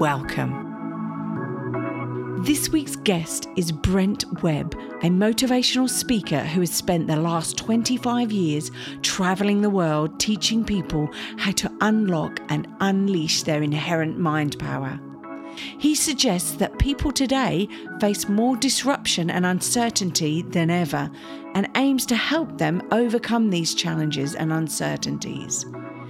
Welcome. This week's guest is Brent Webb, a motivational speaker who has spent the last 25 years traveling the world teaching people how to unlock and unleash their inherent mind power. He suggests that people today face more disruption and uncertainty than ever and aims to help them overcome these challenges and uncertainties.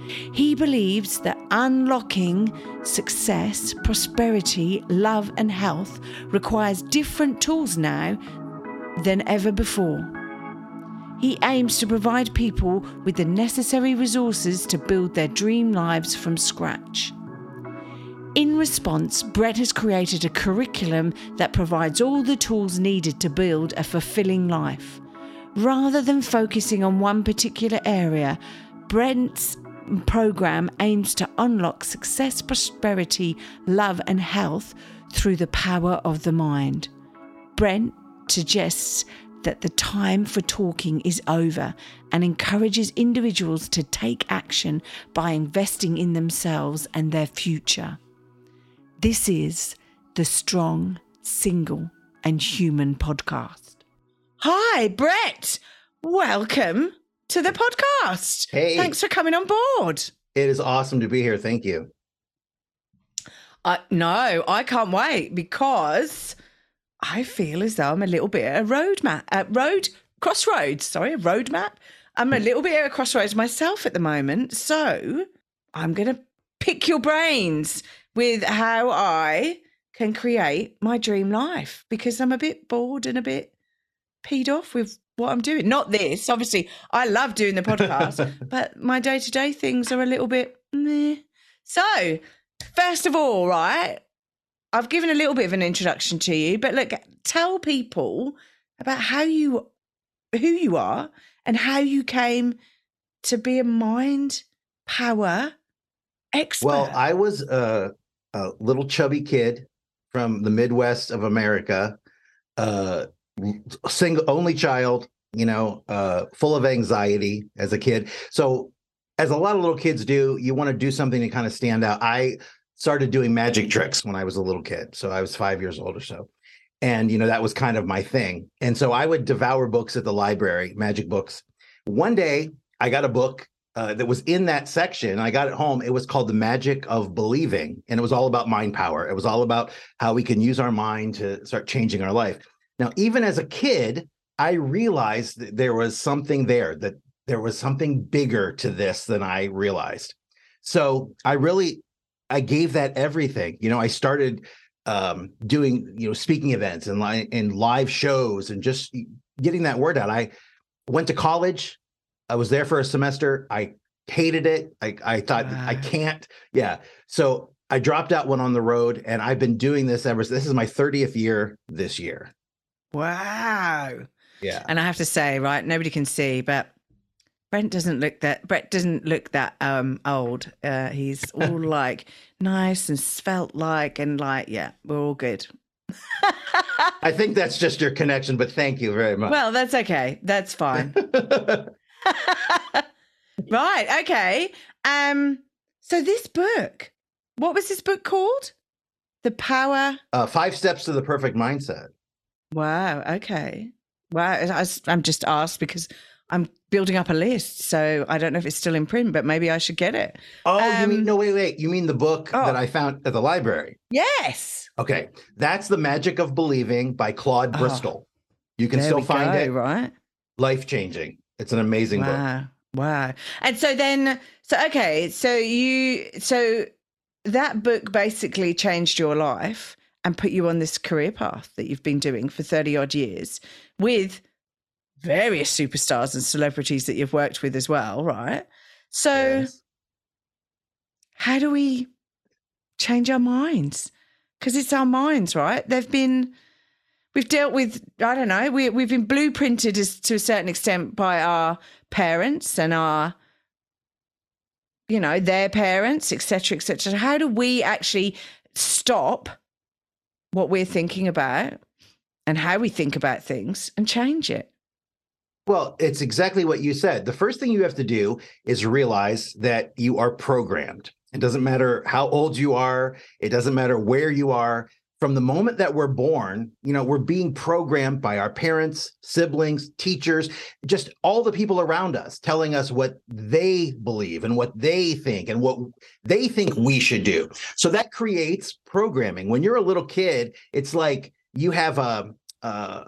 He believes that unlocking success, prosperity, love, and health requires different tools now than ever before. He aims to provide people with the necessary resources to build their dream lives from scratch. In response, Brent has created a curriculum that provides all the tools needed to build a fulfilling life. Rather than focusing on one particular area, Brent's program aims to unlock success, prosperity, love, and health through the power of the mind. Brent suggests that the time for talking is over and encourages individuals to take action by investing in themselves and their future. This is the Strong, Single, and Human podcast. Hi, Brent. Welcome to the podcast. Hey. Thanks for coming on board. It is awesome to be here. Thank you. Uh, no, I can't wait because I feel as though I'm a little bit at a road map, uh, road crossroads. Sorry, a roadmap. I'm a little bit at a crossroads myself at the moment, so I'm going to pick your brains with how I can create my dream life because I'm a bit bored and a bit peed off with what I'm doing. Not this, obviously. I love doing the podcast, but my day to day things are a little bit meh. So, first of all, right, I've given a little bit of an introduction to you, but look, tell people about how you, who you are, and how you came to be a mind power expert. Well, I was a, a little chubby kid from the Midwest of America, uh, single, only child, you know, uh, full of anxiety as a kid. So, as a lot of little kids do, you want to do something to kind of stand out. I started doing magic tricks when I was a little kid. So, I was five years old or so. And, you know, that was kind of my thing. And so I would devour books at the library, magic books. One day I got a book uh, that was in that section. I got it home. It was called The Magic of Believing, and it was all about mind power. It was all about how we can use our mind to start changing our life. Now, even as a kid, I realized that there was something there, that there was something bigger to this than I realized. So I really, I gave that everything. You know, I started um, doing, you know, speaking events and, li- and live shows and just getting that word out. I went to college. I was there for a semester. I hated it. I, I thought Wow. I can't. Yeah. So I dropped out, went on the road, and I've been doing this ever. Since. This is my 30th year this year. Wow. Yeah. And I have to say, right, nobody can see, but Brent doesn't look that Brent doesn't look that um old. Uh he's all like nice and svelte like and like, yeah, we're all good. I think that's just your connection, but thank you very much. Well, that's okay. That's fine. right, okay. Um so this book, what was this book called? The Power uh, five steps to the perfect mindset. Wow, okay. Wow, I, I'm just asked because I'm building up a list, so I don't know if it's still in print, but maybe I should get it. Oh, you mean Um, no? Wait, wait. You mean the book Oh. that I found at the library? Yes. Okay, that's the Magic of Believing by Claude Oh. Bristol. You can still find go, it. right? Life changing. It's an amazing book. Wow. Wow. And so then so okay, so you so that book basically changed your life and put you on this career path that you've been doing for 30 odd years with various superstars and celebrities that you've worked with as well, right? So Yes. how do we change our minds because it's our minds, right? They've been, we've dealt with, I don't know, we, we've been blueprinted as, to a certain extent by our parents and our, you know, their parents, etc., etc. How do we actually stop what we're thinking about and how we think about things and change it? Well, it's exactly what you said. The first thing you have to do is realize that you are programmed. It doesn't matter how old you are, it doesn't matter where you are. From the moment that we're born, you know, we're being programmed by our parents, siblings, teachers, just all the people around us telling us what they believe and what they think and what they think we should do. So that creates programming. When you're a little kid, it's like you have a, a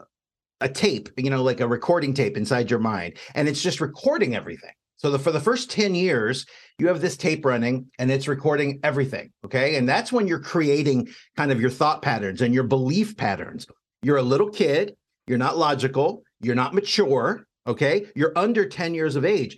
a tape, you know, like a recording tape inside your mind, and it's just recording everything. So the, for the first 10 years, you have this tape running and it's recording everything. Okay. And that's when you're creating kind of your thought patterns and your belief patterns. You're a little kid, you're not logical, you're not mature. Okay. You're under 10 years of age.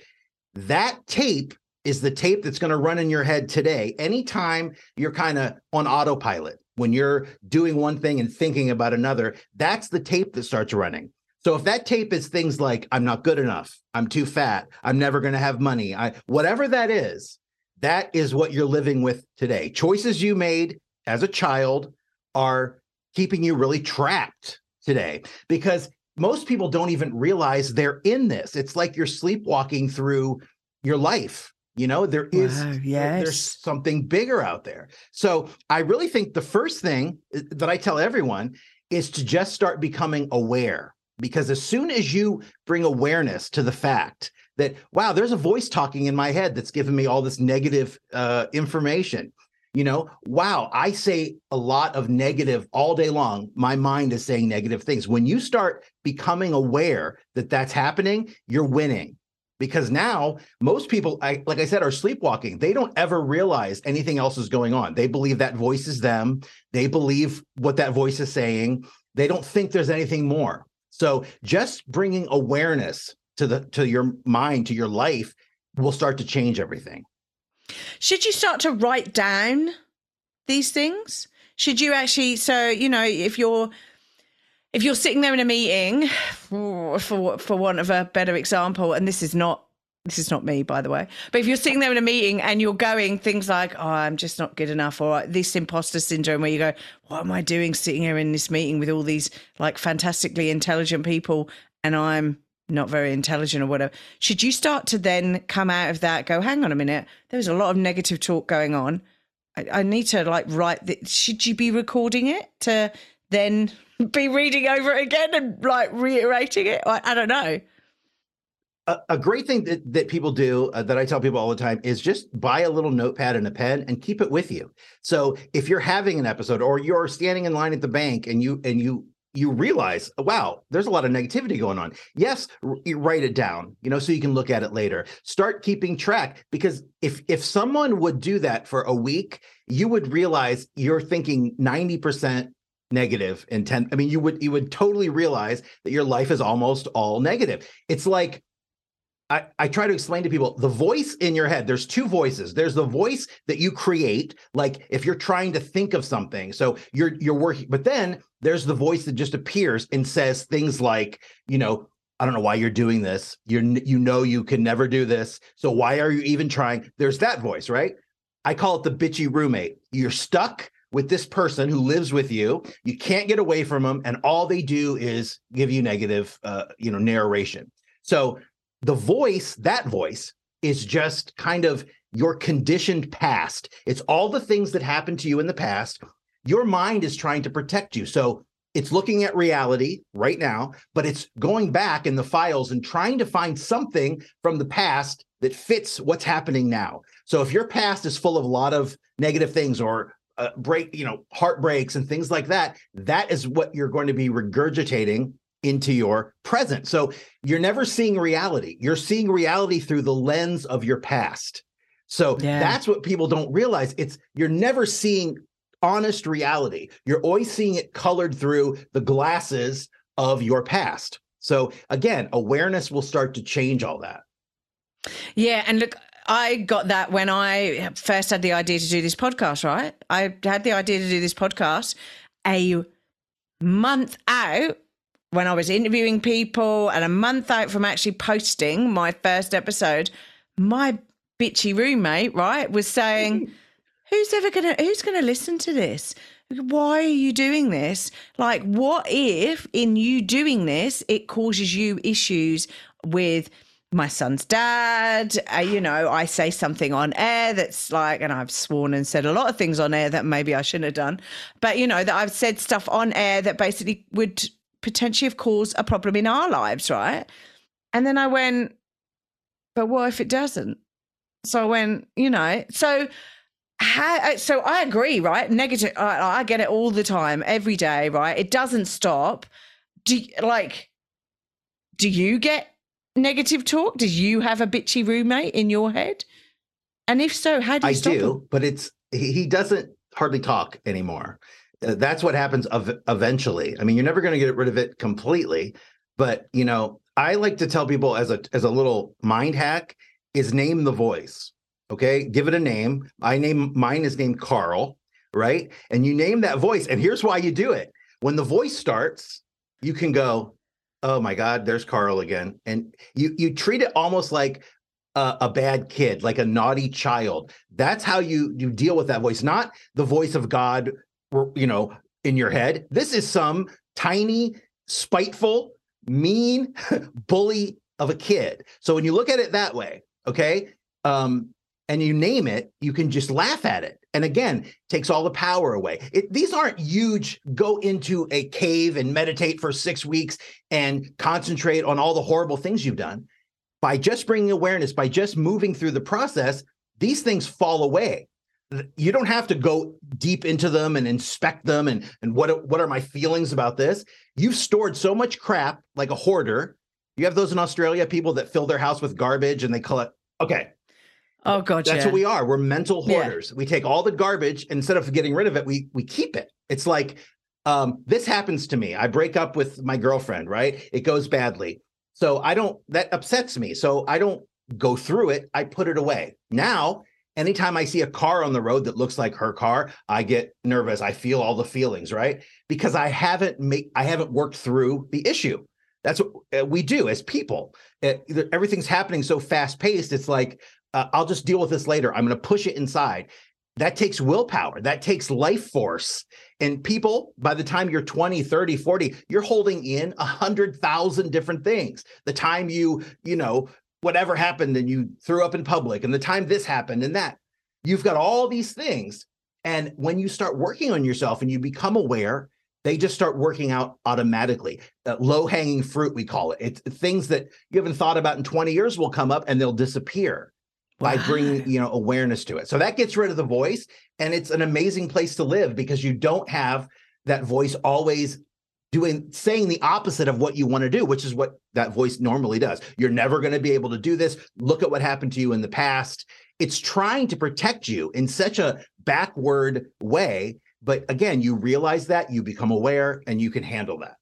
That tape is the tape that's going to run in your head today. Anytime you're kind of on autopilot, when you're doing one thing and thinking about another, that's the tape that starts running. So if that tape is things like I'm not good enough, I'm too fat, I'm never going to have money, I whatever that is, that is what you're living with today. Choices you made as a child are keeping you really trapped today because most people don't even realize they're in this. It's like you're sleepwalking through your life you know, there is wow, yes. there's something bigger out there. So I really think the first thing uh, that I tell everyone is to just start becoming aware. Because as soon as you bring awareness to the fact that, wow, there's a voice talking in my head that's giving me all this negative uh, information, you know, wow, I say a lot of negative all day long. My mind is saying negative things. When you start becoming aware that that's happening, you're winning. Because now most people I, like i said are sleepwalking. They don't ever realize anything else is going on. They believe that voice is them. They believe what that voice is saying. They don't think there's anything more so just bringing awareness to the to your mind to your life will start to change everything. Should you start to write down these things? Should you actually so you know if you're if you're sitting there in a meeting, for for want of a better example, and this is not this is not me, by the way, but if you're sitting there in a meeting and you're going things like, "Oh, I'm just not good enough," or uh, this imposter syndrome, where you go, "What am I doing sitting here in this meeting with all these like fantastically intelligent people, and I'm not very intelligent or whatever?" Should you start to then come out of that, go, "Hang on a minute, there's a lot of negative talk going on." I, I need to like write. that. should you be recording it to then be reading over it again and like reiterating it. I, I don't know. A, great thing that, that people do uh, that I tell people all the time is just buy a little notepad and a pen and keep it with you. So if you're having an episode or you're standing in line at the bank and you and you you realize, wow, there's a lot of negativity going on. Yes, r- write it down, you know, so you can look at it later. Start keeping track because if if someone would do that for a week, you would realize you're thinking 90% negative intent. I mean, you would you would totally realize that your life is almost all negative. It's like I, I try to explain to people the voice in your head. There's two voices. There's the voice that you create, like if you're trying to think of something. So you're you're working, but then there's the voice that just appears and says things like, you know, I don't know why you're doing this. You're you know you can never do this. So why are you even trying? There's that voice, right? I call it the bitchy roommate. You're stuck with this person who lives with you. You can't get away from them, and all they do is give you negative, uh, you know, narration. So the voice, that voice, is just kind of your conditioned past. It's all the things that happened to you in the past. Your mind is trying to protect you. So it's looking at reality right now, but it's going back in the files and trying to find something from the past that fits what's happening now. So if your past is full of a lot of negative things or uh, break, you know, heartbreaks and things like that, that is what you're going to be regurgitating into your present. So you're never seeing reality. You're seeing reality through the lens of your past. So yeah. that's what people don't realize. It's you're never seeing honest reality. You're always seeing it colored through the glasses of your past. So again, awareness will start to change all that. Yeah, and look, I got that when I first had the idea to do this podcast, right? I had the idea to do this podcast a month out when I was interviewing people and a month out from actually posting my first episode, my bitchy roommate, right, was saying, Who's ever gonna who's gonna listen to this? Why are you doing this? Like, what if in you doing this, it causes you issues with my son's dad. Uh, you know, I say something on air that's like, and I've sworn and said a lot of things on air that maybe I shouldn't have done, but you know, that I've said stuff on air that basically would potentially have caused a problem in our lives, right? And then I went, but what if it doesn't? So I went, you know, so how, uh, so I agree, right? Negative, I, I get it all the time, every day, right? It doesn't stop. Do like, do you get negative talk? Do you have a bitchy roommate in your head? And if so, how do you I do, him? but it's he doesn't hardly talk anymore. Uh, That's what happens ev- eventually. I mean, you're never going to get rid of it completely, but you know, I like to tell people as a as a little mind hack is name the voice. Okay, give it a name. I name mine is named Carl, right? And you name that voice, and here's why you do it. When the voice starts, you can go, "Oh my God, there's Carl again," and you you treat it almost like a, a bad kid, like a naughty child. That's how you you deal with that voice, not the voice of God, you know, in your head. This is some tiny, spiteful, mean bully of a kid. So when you look at it that way, okay, um, and you name it, you can just laugh at it. And again, takes all the power away. It, these aren't huge. Go into a cave and meditate for six weeks and concentrate on all the horrible things you've done by just bringing awareness, by just moving through the process, these things fall away. You don't have to go deep into them and inspect them and and what what are my feelings about this? You've stored so much crap like a hoarder. You have those in Australia, people that fill their house with garbage and they collect. Okay, Oh God, that's yeah. what we are. We're mental Yeah. hoarders. We take all the garbage instead of getting rid of it, we we keep it. It's like um, this happens to me. I break up with my girlfriend, right? It goes badly. So I don't that upsets me. So I don't go through it. I put it away. Now, anytime I see a car on the road that looks like her car, I get nervous. I feel all the feelings, right? Because I haven't make I haven't worked through the issue. That's what uh, we do as people. Uh, everything's happening so fast paced. It's like uh, I'll just deal with this later. I'm going to push it inside. That takes willpower. That takes life force. And people, by the time you're 20, 30, 40, you're holding in a hundred thousand different things. The time you, you know, whatever happened and you threw up in public, and the time this happened and that, you've got all these things. And when you start working on yourself and you become aware, they just start working out automatically. Uh, Low hanging fruit, we call it. It's things that you haven't thought about in 20 years will come up and they'll disappear by bringing you know awareness to it. So that gets rid of the voice, and it's an amazing place to live because you don't have that voice always doing saying the opposite of what you want to do, which is what that voice normally does. You're never going to be able to do this. Look at what happened to you in the past. It's trying to protect you in such a backward way. But again, you realize that, you become aware, and you can handle that.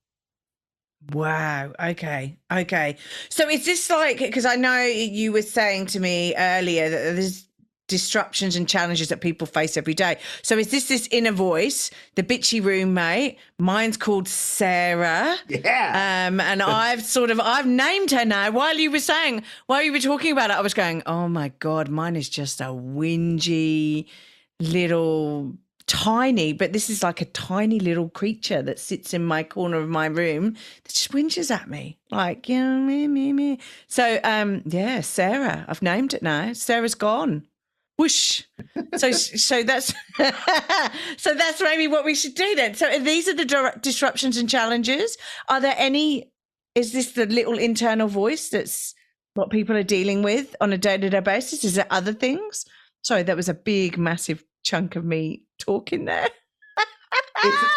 Wow. Okay. Okay. So is this like because I know you were saying to me earlier that there's disruptions and challenges that people face every day. So is this this inner voice, the bitchy roommate? Mine's called Sarah. Yeah. Um, and I've sort of I've named her now. While you were saying, while you were talking about it, I was going, "Oh my god, mine is just a whingy little tiny, but this is like a tiny little creature that sits in my corner of my room that just whinges at me, like yeah, me, me, me." So, um, yeah, Sarah, I've named it now. Sarah's gone. Whoosh. So, so that's so that's maybe what we should do then. So these are the disruptions and challenges. Are there any? Is this the little internal voice that's what people are dealing with on a day to day basis? Is there other things? Sorry, that was a big, massive chunk of me talking there. It's-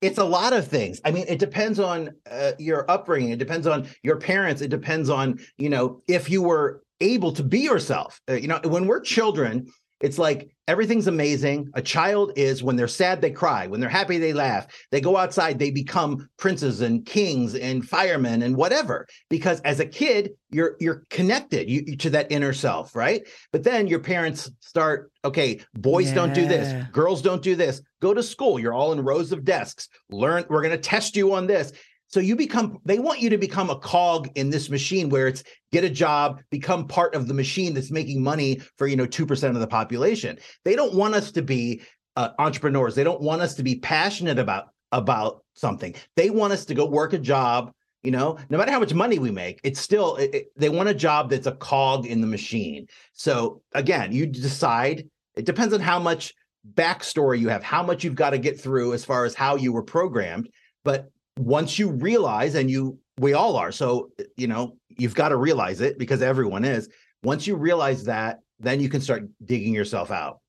it's a lot of things i mean it depends on uh, your upbringing it depends on your parents it depends on you know if you were able to be yourself Uh, you know when we're children it's like everything's amazing. A child is when they're sad, they cry. When they're happy, they laugh. They go outside, they become princes and kings and firemen and whatever. Because as a kid, you're you're connected you, to that inner self, right? But then your parents start, okay, boys yeah. don't do this, girls don't do this. Go to school. You're all in rows of desks. Learn, we're going to test you on this. So you become, they want you to become a cog in this machine where it's get a job, become part of the machine that's making money for, you know, 2% of the population. They don't want us to be uh, entrepreneurs. They don't want us to be passionate about, about something. They want us to go work a job, you know, no matter how much money we make, it's still, it, it, they want a job that's a cog in the machine. So again, you decide, it depends on how much backstory you have, how much you've got to get through as far as how you were programmed. But once you realize, and you, we all are, so, you know, you've got to realize it because everyone is. Once you realize that, then you can start digging yourself out.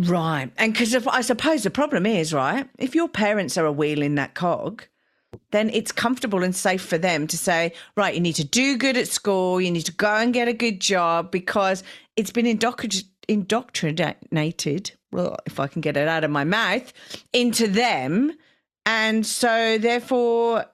Right. And because I suppose the problem is, right, if your parents are a wheel in that cog, then it's comfortable and safe for them to say, right, you need to do good at school, you need to go and get a good job because it's been indoctrinated, indoctrinated well, if I can get it out of my mouth, into them and so, therefore,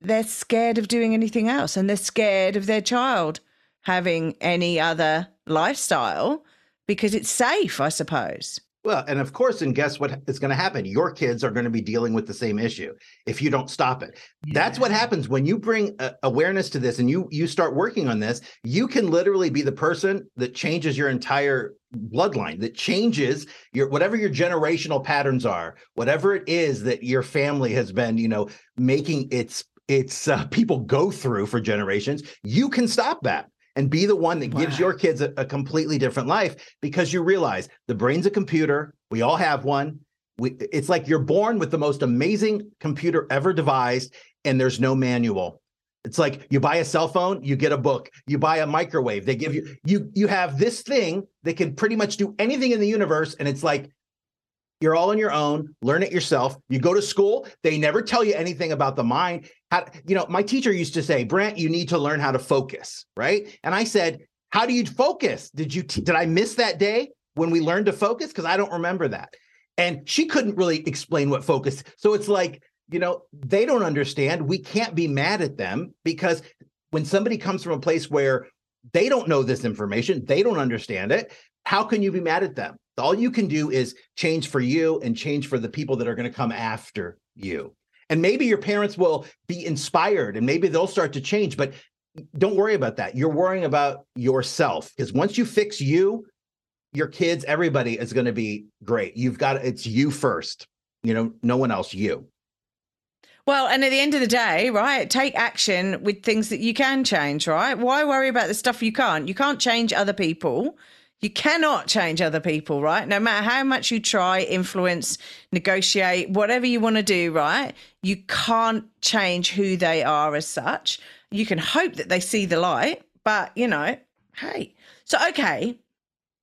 they're scared of doing anything else and they're scared of their child having any other lifestyle because it's safe, I suppose. Well, and of course, and guess what is going to happen? Your kids are going to be dealing with the same issue if you don't stop it. Yeah. That's what happens when you bring uh, awareness to this and you you start working on this. You can literally be the person that changes your entire bloodline, that changes your whatever your generational patterns are, whatever it is that your family has been, you know, making its its uh, people go through for generations. You can stop that and be the one that wow. gives your kids a, a, completely different life because you realize the brain's a computer. We all have one. We, it's like you're born with the most amazing computer ever devised, and there's no manual. It's like you buy a cell phone, you get a book. You buy a microwave, they give you you you have this thing that can pretty much do anything in the universe, and it's like you're all on your own. Learn it yourself. You go to school. They never tell you anything about the mind. How, you know, my teacher used to say, Brent, you need to learn how to focus, right? And I said, How do you focus? Did you t- did I miss that day when we learned to focus? Because I don't remember that. And she couldn't really explain what focus. So it's like, you know, they don't understand. We can't be mad at them because when somebody comes from a place where they don't know this information, they don't understand it, how can you be mad at them? All you can do is change for you and change for the people that are going to come after you. And maybe your parents will be inspired and maybe they'll start to change, but don't worry about that. You're worrying about yourself because once you fix you, your kids, everybody is going to be great. You've got it's you first, you know, no one else, you. Well, and at the end of the day, right, take action with things that you can change, right? Why worry about the stuff you can't? You can't change other people. You cannot change other people, right? No matter how much you try, influence, negotiate, whatever you want to do, right? You can't change who they are as such. You can hope that they see the light, but you know, hey. So, okay.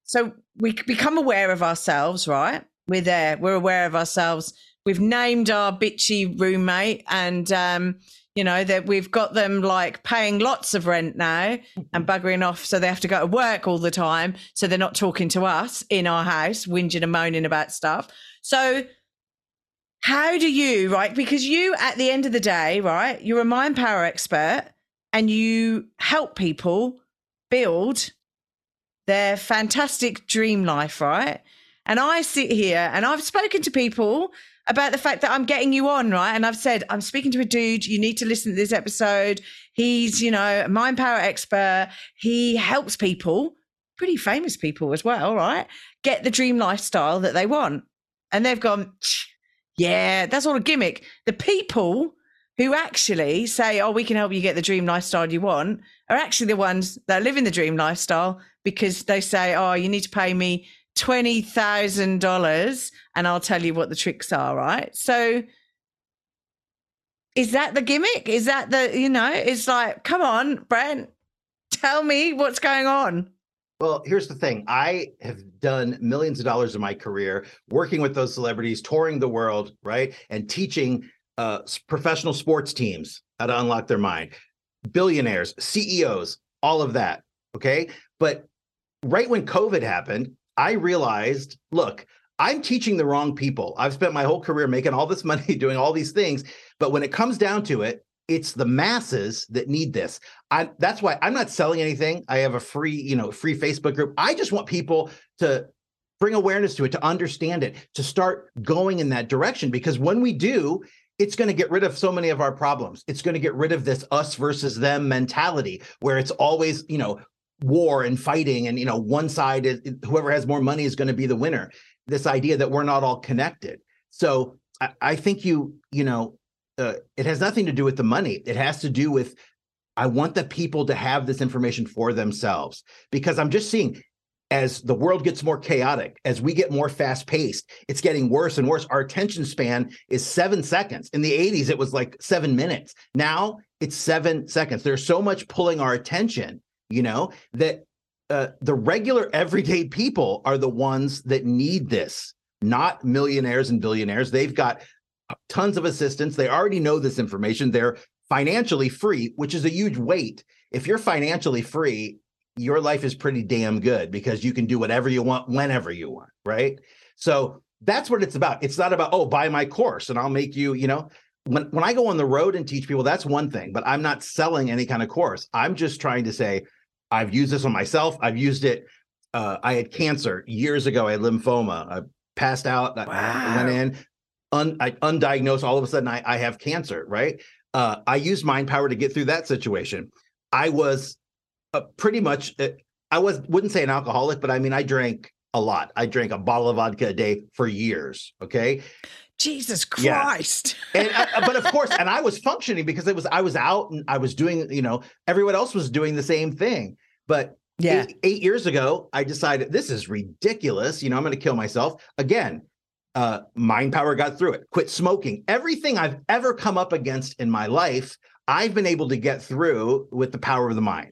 So we become aware of ourselves, right? We're there, we're aware of ourselves. We've named our bitchy roommate and, um, you know that we've got them like paying lots of rent now mm-hmm. and buggering off so they have to go to work all the time so they're not talking to us in our house whinging and moaning about stuff. So how do you right because you at the end of the day right you're a mind power expert and you help people build their fantastic dream life right? And i sit here and i've spoken to people about the fact that I'm getting you on, right? And I've said, I'm speaking to a dude, you need to listen to this episode. He's, you know, a mind power expert. He helps people, pretty famous people as well, right? Get the dream lifestyle that they want. And they've gone, yeah, that's all a gimmick. The people who actually say, oh, we can help you get the dream lifestyle you want are actually the ones that live in the dream lifestyle because they say, oh, you need to pay me $20,000 and I'll tell you what the tricks are, right? So is that the gimmick? Is that the, you know, it's like, come on, Brent, tell me what's going on. Well, here's the thing. I have done millions of dollars in my career working with those celebrities, touring the world, right? And teaching uh, professional sports teams how to unlock their mind, billionaires, CEOs, all of that. Okay. But right when COVID happened, I realized, look, I'm teaching the wrong people. I've spent my whole career making all this money doing all these things, but when it comes down to it, it's the masses that need this. I that's why I'm not selling anything. I have a free, you know, free Facebook group. I just want people to bring awareness to it, to understand it, to start going in that direction because when we do, it's going to get rid of so many of our problems. It's going to get rid of this us versus them mentality where it's always, you know, war and fighting and you know one side is whoever has more money is going to be the winner. This idea that we're not all connected. So i, I think you you know uh, it has nothing to do with the money. It has to do with i want the people to have this information for themselves. Because i'm just seeing as the world gets more chaotic as we get more fast paced it's getting worse and worse. Our attention span is seven seconds. In the 80s it was like seven minutes. Now it's seven seconds. There's so much pulling our attention you know that uh, the regular everyday people are the ones that need this not millionaires and billionaires. They've got tons of assistance. They already know this information. They're financially free which is a huge weight. If you're financially free your life is pretty damn good because you can do whatever you want whenever you want right? So that's what it's about. It's not about oh buy my course and i'll make you you know? When when i go on the road and teach people that's one thing but i'm not selling any kind of course. I'm just trying to say I've used this on myself. I've used it. Uh, I had cancer years ago. I had lymphoma. I passed out. Wow. I went in, un, I undiagnosed. All of a sudden, I, I have cancer. Right. Uh, I used mind power to get through that situation. I was uh, pretty much. Uh, I was wouldn't say an alcoholic, but I mean, I drank a lot. I drank a bottle of vodka a day for years. Okay. Jesus Christ. Yeah. and uh, but of course, and I was functioning because it was I was out and I was doing, you know, everyone else was doing the same thing. But yeah. Eight, eight, years ago, I decided this is ridiculous. You know, I'm going to kill myself. Again, uh, mind power got through it. Quit smoking. Everything I've ever come up against in my life, I've been able to get through with the power of the mind.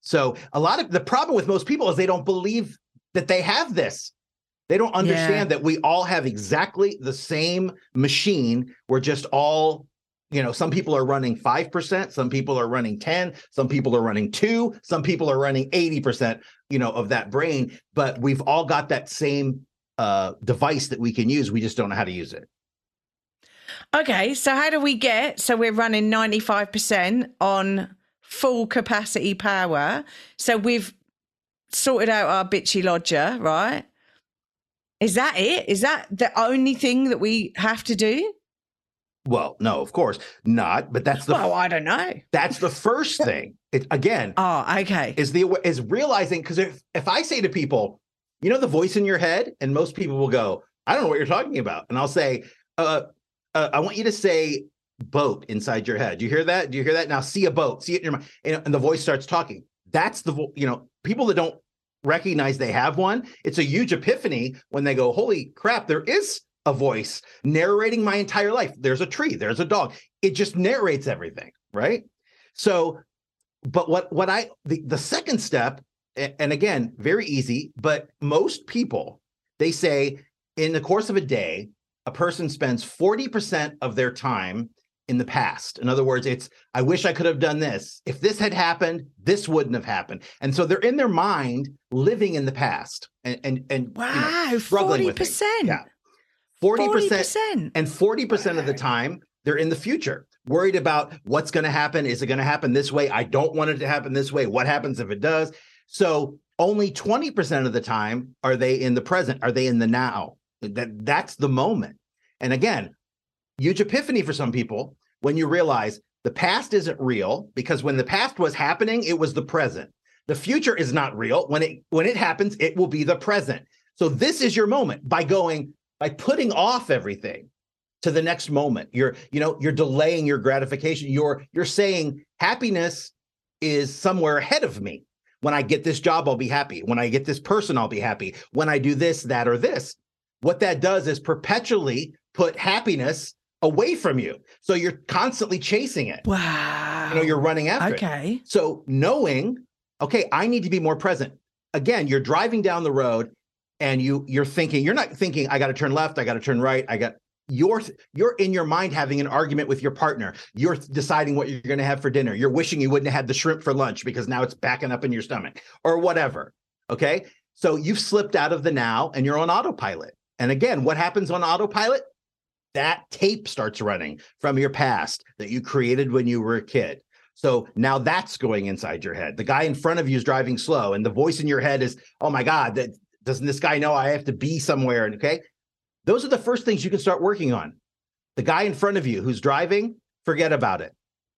So a lot of the problem with most people is they don't believe that they have this. They don't understand yeah. that we all have exactly the same machine. We're just all you know some people are running 5% some people are running 10 some people are running 2 some people are running 80% you know of that brain. But we've all got that same uh, device that we can use we just don't know how to use it. Okay so how do we get so we're running 95% on full capacity power. So we've sorted out our bitchy lodger right? Is that it? Is that the only thing that we have to do well, no, of course not. But that's the. Oh, I don't know. That's the first thing. It, again. Oh, okay. Is the is realizing because if if I say to people, you know, the voice in your head, and most people will go, I don't know what you're talking about, and I'll say, uh, uh I want you to say boat inside your head. Do you hear that? Do you hear that? Now see a boat. See it in your mind, and, and the voice starts talking. That's the you know people that don't recognize they have one. It's a huge epiphany when they go, holy crap, there is a voice narrating my entire life. There's a tree, there's a dog. It just narrates everything, right? So, but what what I the, the second step, and again, very easy, but most people they say in the course of a day, a person spends 40% of their time in the past. In other words, it's I wish I could have done this. If this had happened, this wouldn't have happened. And so they're in their mind living in the past and and and wow, you know, struggling 40%. with it. Yeah. 40%, 40%. and 40% of the time they're in the future worried about what's going to happen is it going to happen this way? I don't want it to happen this way. What happens if it does? So only 20% of the time are they in the present? Are they in the now? That that's the moment. And again huge epiphany for some people when you realize the past isn't real because when the past was happening it was the present. The future is not real. When it when it happens it will be the present. So this is your moment by going by putting off everything to the next moment. You're you know you're delaying your gratification. You're you're saying happiness is somewhere ahead of me. When i get this job i'll be happy. When i get this person i'll be happy. When i do this that or this. What that does is perpetually put happiness away from you. So you're constantly chasing it. Wow you know you're running after okay. It. so knowing okay i need to be more present. Again you're driving down the road and you you're thinking you're not thinking i got to turn left i got to turn right i got you're you're in your mind having an argument with your partner you're deciding what you're going to have for dinner you're wishing you wouldn't have had the shrimp for lunch because now it's backing up in your stomach or whatever okay So you've slipped out of the now and you're on autopilot. And again, what happens on autopilot? That tape starts running from your past that you created when you were a kid. So now that's going inside your head. The guy in front of you is driving slow, and the voice in your head is, "Oh my God, that doesn't this guy know I have to be somewhere?" And okay, those are the first things you can start working on. The guy in front of you who's driving, forget about it.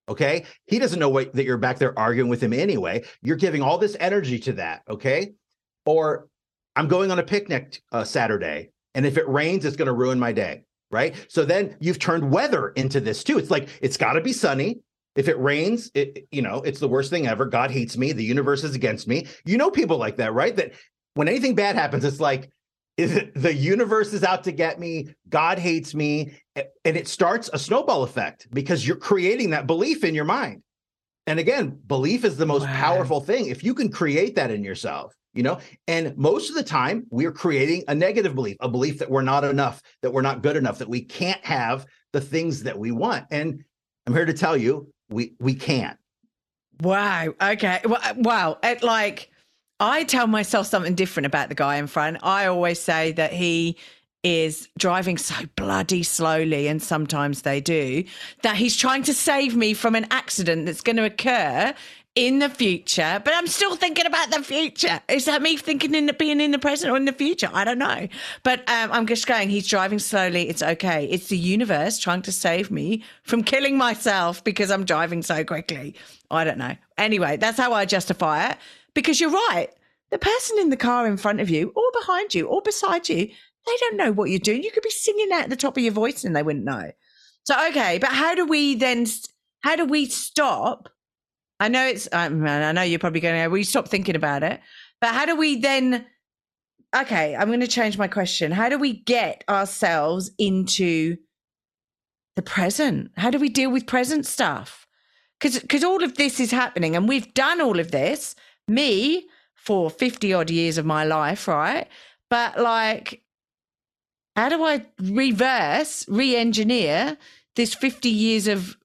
Okay, he doesn't know what, that you're back there arguing with him anyway. You're giving all this energy to that. Okay, or I'm going on a picnic uh, Saturday, and if it rains, it's going to ruin my day. Right. So then you've turned weather into this too. It's like it's got to be sunny if it rains, it you know, it's the worst thing ever. God hates me. The universe is against me. You know people like that, right? That when anything bad happens, it's like is it, the universe is out to get me. God hates me, and it starts a snowball effect because you're creating that belief in your mind. And again, belief is the most wow. powerful thing. If you can create that in yourself, you know, and most of the time we're creating a negative belief, a belief that we're not enough, that we're not good enough, that we can't have the things that we want. And I'm here to tell you, we we can't. Wow. Okay. Well, wow. It, like I tell myself something different about the guy in front. I always say that he is driving so bloody slowly, and sometimes they do, that he's trying to save me from an accident that's going to occur in the future, but I'm still thinking about the future. Is that me thinking in the, being in the present or in the future? I don't know. But um, I'm just going, he's driving slowly. It's okay. It's the universe trying to save me from killing myself because I'm driving so quickly. I don't know. Anyway, that's how I justify it because you're right. The person in the car in front of you or behind you or beside you, they don't know what you're doing. You could be singing at the top of your voice and they wouldn't know. So, okay, but how do we then, how do we stop? I know it's, um, I know you're probably going to, we stop thinking about it, but how do we then, okay, I'm going to change my question. How do we get ourselves into the present? How do we deal with present stuff? Because because all of this is happening and we've done all of this, me for 50 odd years of my life, right? But like, how do I reverse, re engineer this 50 years of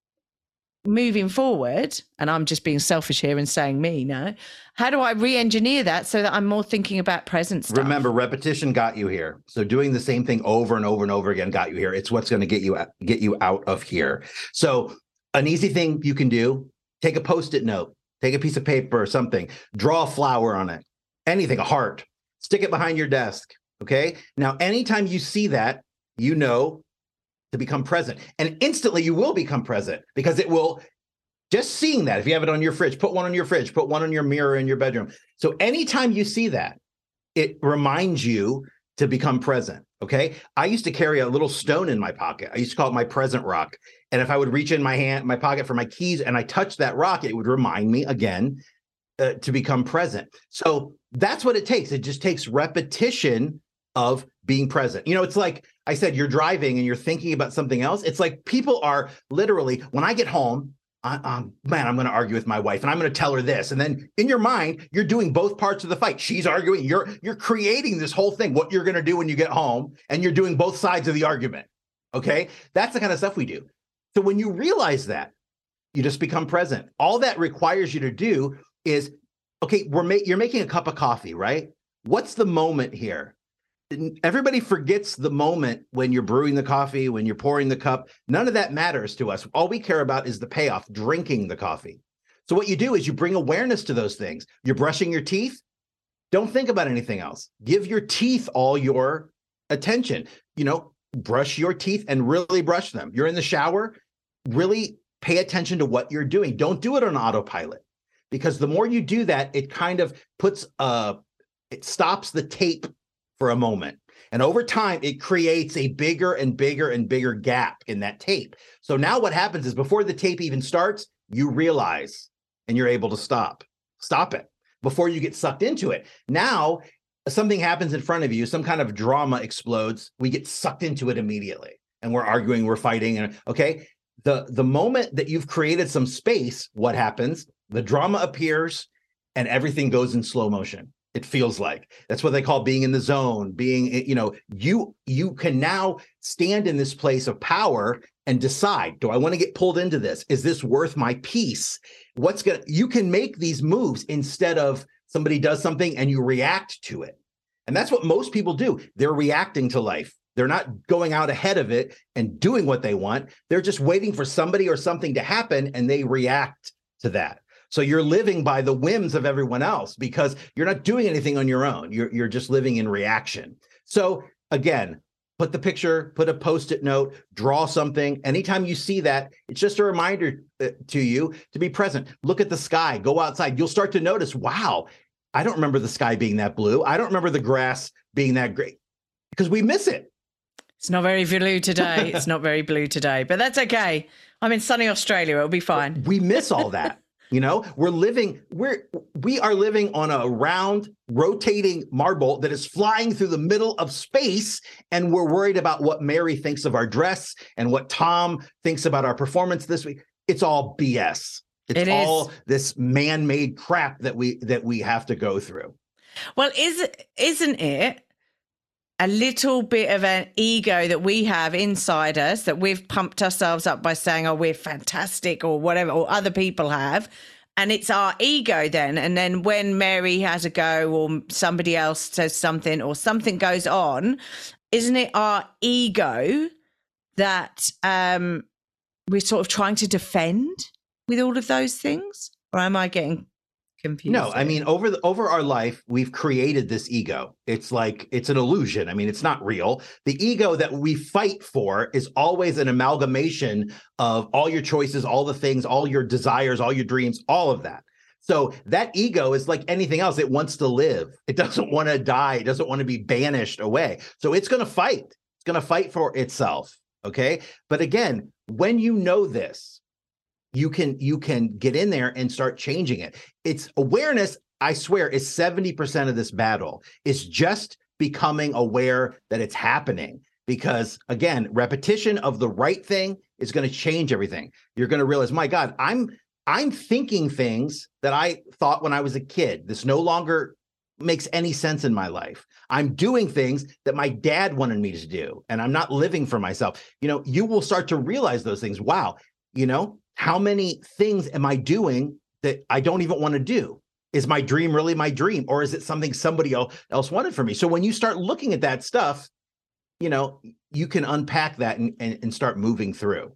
moving forward, and I'm just being selfish here and saying me, no. How do I re-engineer that so that I'm more thinking about present stuff? Remember, repetition got you here. So doing the same thing over and over and over again got you here. It's what's going to get you get you out of here. So an easy thing you can do: take a post-it note, take a piece of paper or something, draw a flower on it, anything, a heart, stick it behind your desk. Okay. Now, anytime you see that, you know to become present. And instantly you will become present because it will just seeing that. If you have it on your fridge, put one on your fridge, put one on your mirror in your bedroom. So anytime you see that, it reminds you to become present. Okay. I used to carry a little stone in my pocket. I used to call it my present rock. And if I would reach in my hand, my pocket for my keys and I touched that rock, it would remind me again uh, to become present. So that's what it takes. It just takes repetition of being present. You know, it's like I said, you're driving and you're thinking about something else. It's like people are literally, when I get home, I, um, man, I'm going to argue with my wife and I'm going to tell her this. And then in your mind, you're doing both parts of the fight. She's arguing, you're you're creating this whole thing, what you're going to do when you get home, and you're doing both sides of the argument. Okay. That's the kind of stuff we do. So when you realize that, you just become present. All that requires you to do is okay, we're ma- you're making a cup of coffee, right? What's the moment here? everybody forgets the moment when you're brewing the coffee, when you're pouring the cup. None of that matters to us. All we care about is the payoff, drinking the coffee. So what you do is you bring awareness to those things. You're brushing your teeth. Don't think about anything else. Give your teeth all your attention. You know, brush your teeth and really brush them. You're in the shower, really pay attention to what you're doing. Don't do it on autopilot because the more you do that, it kind of puts uh it stops the tape for a moment. And over time, it creates a bigger and bigger and bigger gap in that tape. So now what happens is before the tape even starts, you realize and you're able to stop. Stop it before you get sucked into it. Now, something happens in front of you, some kind of drama explodes, we get sucked into it immediately. And we're arguing, we're fighting. And okay, the the moment that you've created some space, what happens? The drama appears and everything goes in slow motion it feels like that's what they call being in the zone being eh, you know you you can now stand in this place of power and decide do i want to get pulled into this is this worth my peace what's going to you can make these moves instead of somebody does something and you react to it And that's what most people do. They're reacting to life. They're not going out ahead of it and doing what they want. They're just waiting for somebody or something to happen and they react to that. So you're living by the whims of everyone else because you're not doing anything on your own. You're you're just living in reaction. So again, put the picture, put a post-it note, draw something. Anytime you see that, it's just a reminder uh, to you to be present. Look at the sky, go outside. You'll start to notice, wow, I don't remember the sky being that blue. I don't remember the grass being that great because we miss it. It's not very blue today. it's not very blue today, but that's okay. I'm in sunny Australia. It'll be fine. We miss all that. You know, we're living, we're we are living on a round, rotating marble that is flying through the middle of space, and we're worried about what Mary thinks of our dress and what Tom thinks about our performance this week. It's all BS. It's it all this man-made crap that we that we have to go through. Well, is isn't it a little bit of an ego that we have inside us that we've pumped ourselves up by saying, oh, we're fantastic or whatever, or other people have. And it's our ego then. And then when Mary has a go or somebody else says something or something goes on, isn't it our ego that um, we're sort of trying to defend with all of those things? Or am I getting confusing. No, I mean over the over our life, we've created this ego. It's like it's an illusion. I mean, it's not real. The ego that we fight for is always an amalgamation of all your choices, all the things, all your desires, all your dreams, all of that. So that ego is like anything else. It wants to live. It doesn't want to die. It doesn't want to be banished away. So it's going to fight. It's going to fight for itself. Okay. But again, when you know this, you can you can get in there and start changing it. It's awareness i swear is 70% of this battle. Is just becoming aware that it's happening because again repetition of the right thing is going to change everything. You're going to realize my god i'm i'm thinking things that i thought when i was a kid. This no longer makes any sense in my life. I'm doing things that my dad wanted me to do and i'm not living for myself. You know you will start to realize those things. Wow you know how many things am I doing that I don't even want to do? Is my dream really my dream, or is it something somebody else wanted for me? So when you start looking at that stuff, you know, you can unpack that and, and, and start moving through.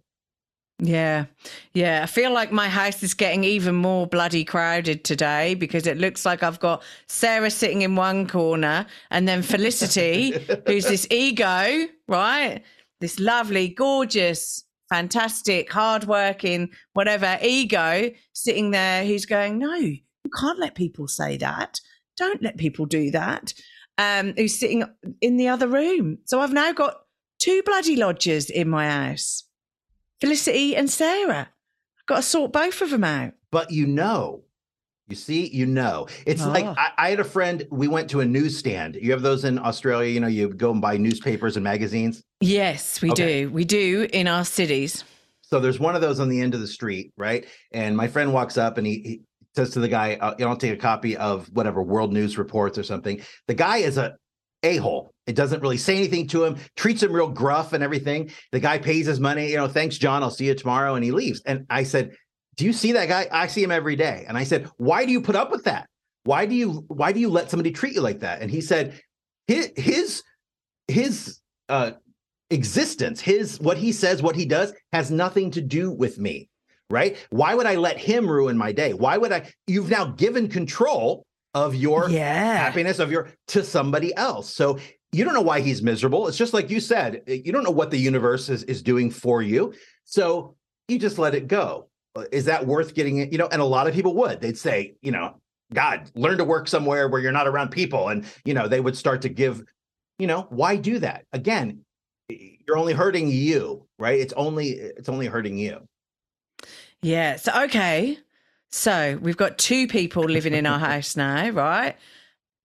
Yeah. Yeah. I feel like my house is getting even more bloody crowded today because it looks like I've got Sarah sitting in one corner and then Felicity, who's this ego, right? This lovely, gorgeous, fantastic, hardworking, whatever ego sitting there who's going, no, you can't let people say that. Don't let people do that. Um, who's sitting in the other room. So I've now got two bloody lodgers in my house Felicity and Sarah. I've got to sort both of them out. But you know, you see, you know, it's oh. like I, I, had a friend. We went to a newsstand. You have those in Australia. You know, you go and buy newspapers and magazines. Yes, we okay. do. We do in our cities. So there's one of those on the end of the street, right? And my friend walks up and he, he says to the guy, uh, "You know, I'll take a copy of whatever World News Reports or something." The guy is a a hole. It doesn't really say anything to him, treats him real gruff and everything. The guy pays his money, you know, thanks, John. I'll see you tomorrow. And he leaves. And I said, do you see that guy? I see him every day. And I said, why do you put up with that? Why do you why do you let somebody treat you like that? And he said, his his his uh, existence, his what he says, what he does, has nothing to do with me. Right? Why would I let him ruin my day? Why would I? You've now given control of your yeah. happiness of your to somebody else. So you don't know why he's miserable. It's just like you said, you don't know what the universe is, is doing for you. So you just let it go. Uh, is that worth getting it? You know, and a lot of people would. They'd say, you know, God, learn to work somewhere where you're not around people. And, you know, they would start to give, you know, why do that? Again, you're only hurting you, right? It's only it's only hurting you. Yeah. So okay. So we've got two people living in our house now, right?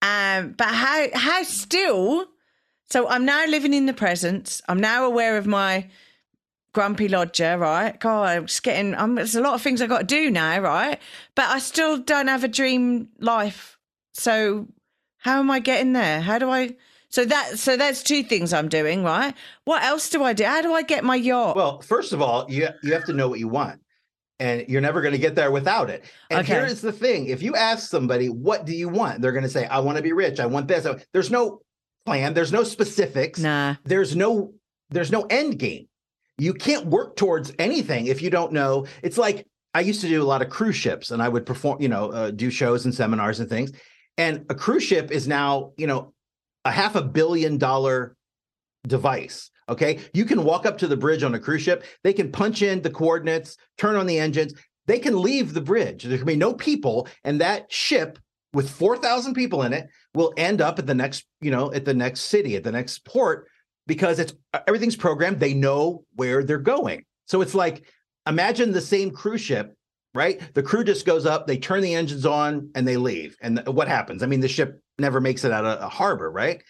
Um, but how how still so I'm now living in the present. I'm now aware of my grumpy lodger, right? God, I'm just getting. I'm, there's a lot of things I got to do now, right? But I still don't have a dream life. So how am I getting there? How do I? So that so that's two things I'm doing, right? What else do I do? How do I get my yacht? Well, first of all, you you have to know what you want. and you're never going to get there without it. And Okay. here is the thing: if you ask somebody, "What do you want?" they're going to say, "I want to be rich. I want this." There's no plan. There's no specifics. Nah. There's no there's no end game. You can't work towards anything if you don't know. It's like I used to do a lot of cruise ships, and I would perform, you know, uh, do shows and seminars and things. And a cruise ship is now, you know, a half a billion dollar device. Okay. You can walk up to the bridge on a cruise ship. They can punch in the coordinates, turn on the engines. They can leave the bridge. There can be no people. And that ship with 4,000 people in it will end up at the next, you know, at the next city, at the next port, because it's uh, everything's programmed. They know where they're going. So it's like, imagine the same cruise ship, right? The crew just goes up, they turn the engines on, and they leave. And th- what happens? I mean, the ship never makes it out of a harbor, right?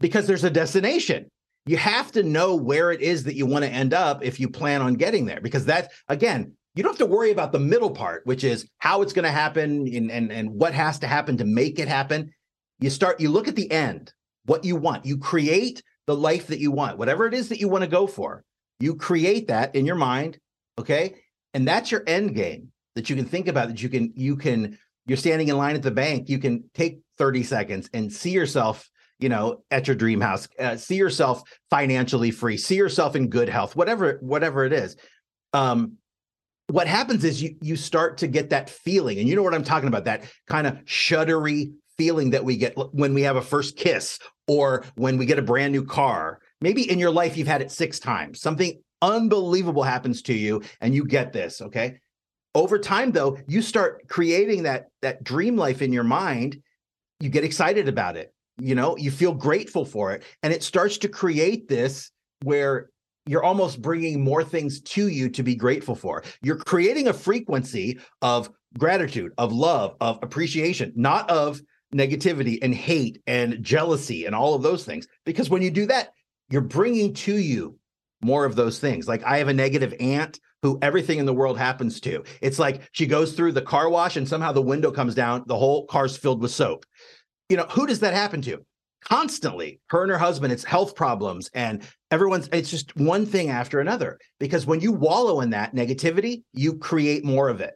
Because there's a destination. You have to know where it is that you want to end up if you plan on getting there. Because that, again, you don't have to worry about the middle part, which is how it's going to happen and, and, and what has to happen to make it happen. You start, you look at the end, what you want. You create the life that you want, whatever it is that you want to go for. You create that in your mind, okay? And that's your end game that you can think about that you can you can you're standing in line at the bank, you can take 30 seconds and see yourself you know at your dream house uh, see yourself financially free see yourself in good health whatever whatever it is um what happens is you you start to get that feeling and you know what i'm talking about that kind of shuddery feeling that we get when we have a first kiss or when we get a brand new car maybe in your life you've had it six times something unbelievable happens to you and you get this okay? Over time though you start creating that that dream life in your mind you get excited about it you know you feel grateful for it and it starts to create this where you're almost bringing more things to you to be grateful for. You're creating a frequency of gratitude of love of appreciation not of negativity and hate and jealousy and all of those things. Because when you do that you're bringing to you more of those things. Like i have a negative aunt who everything in the world happens to. It's like she goes through the car wash and somehow the window comes down the whole car's filled with soap. You know who does that happen to? Constantly her and her husband it's health problems and everyone's it's just one thing after another. Because when you wallow in that negativity you create more of it.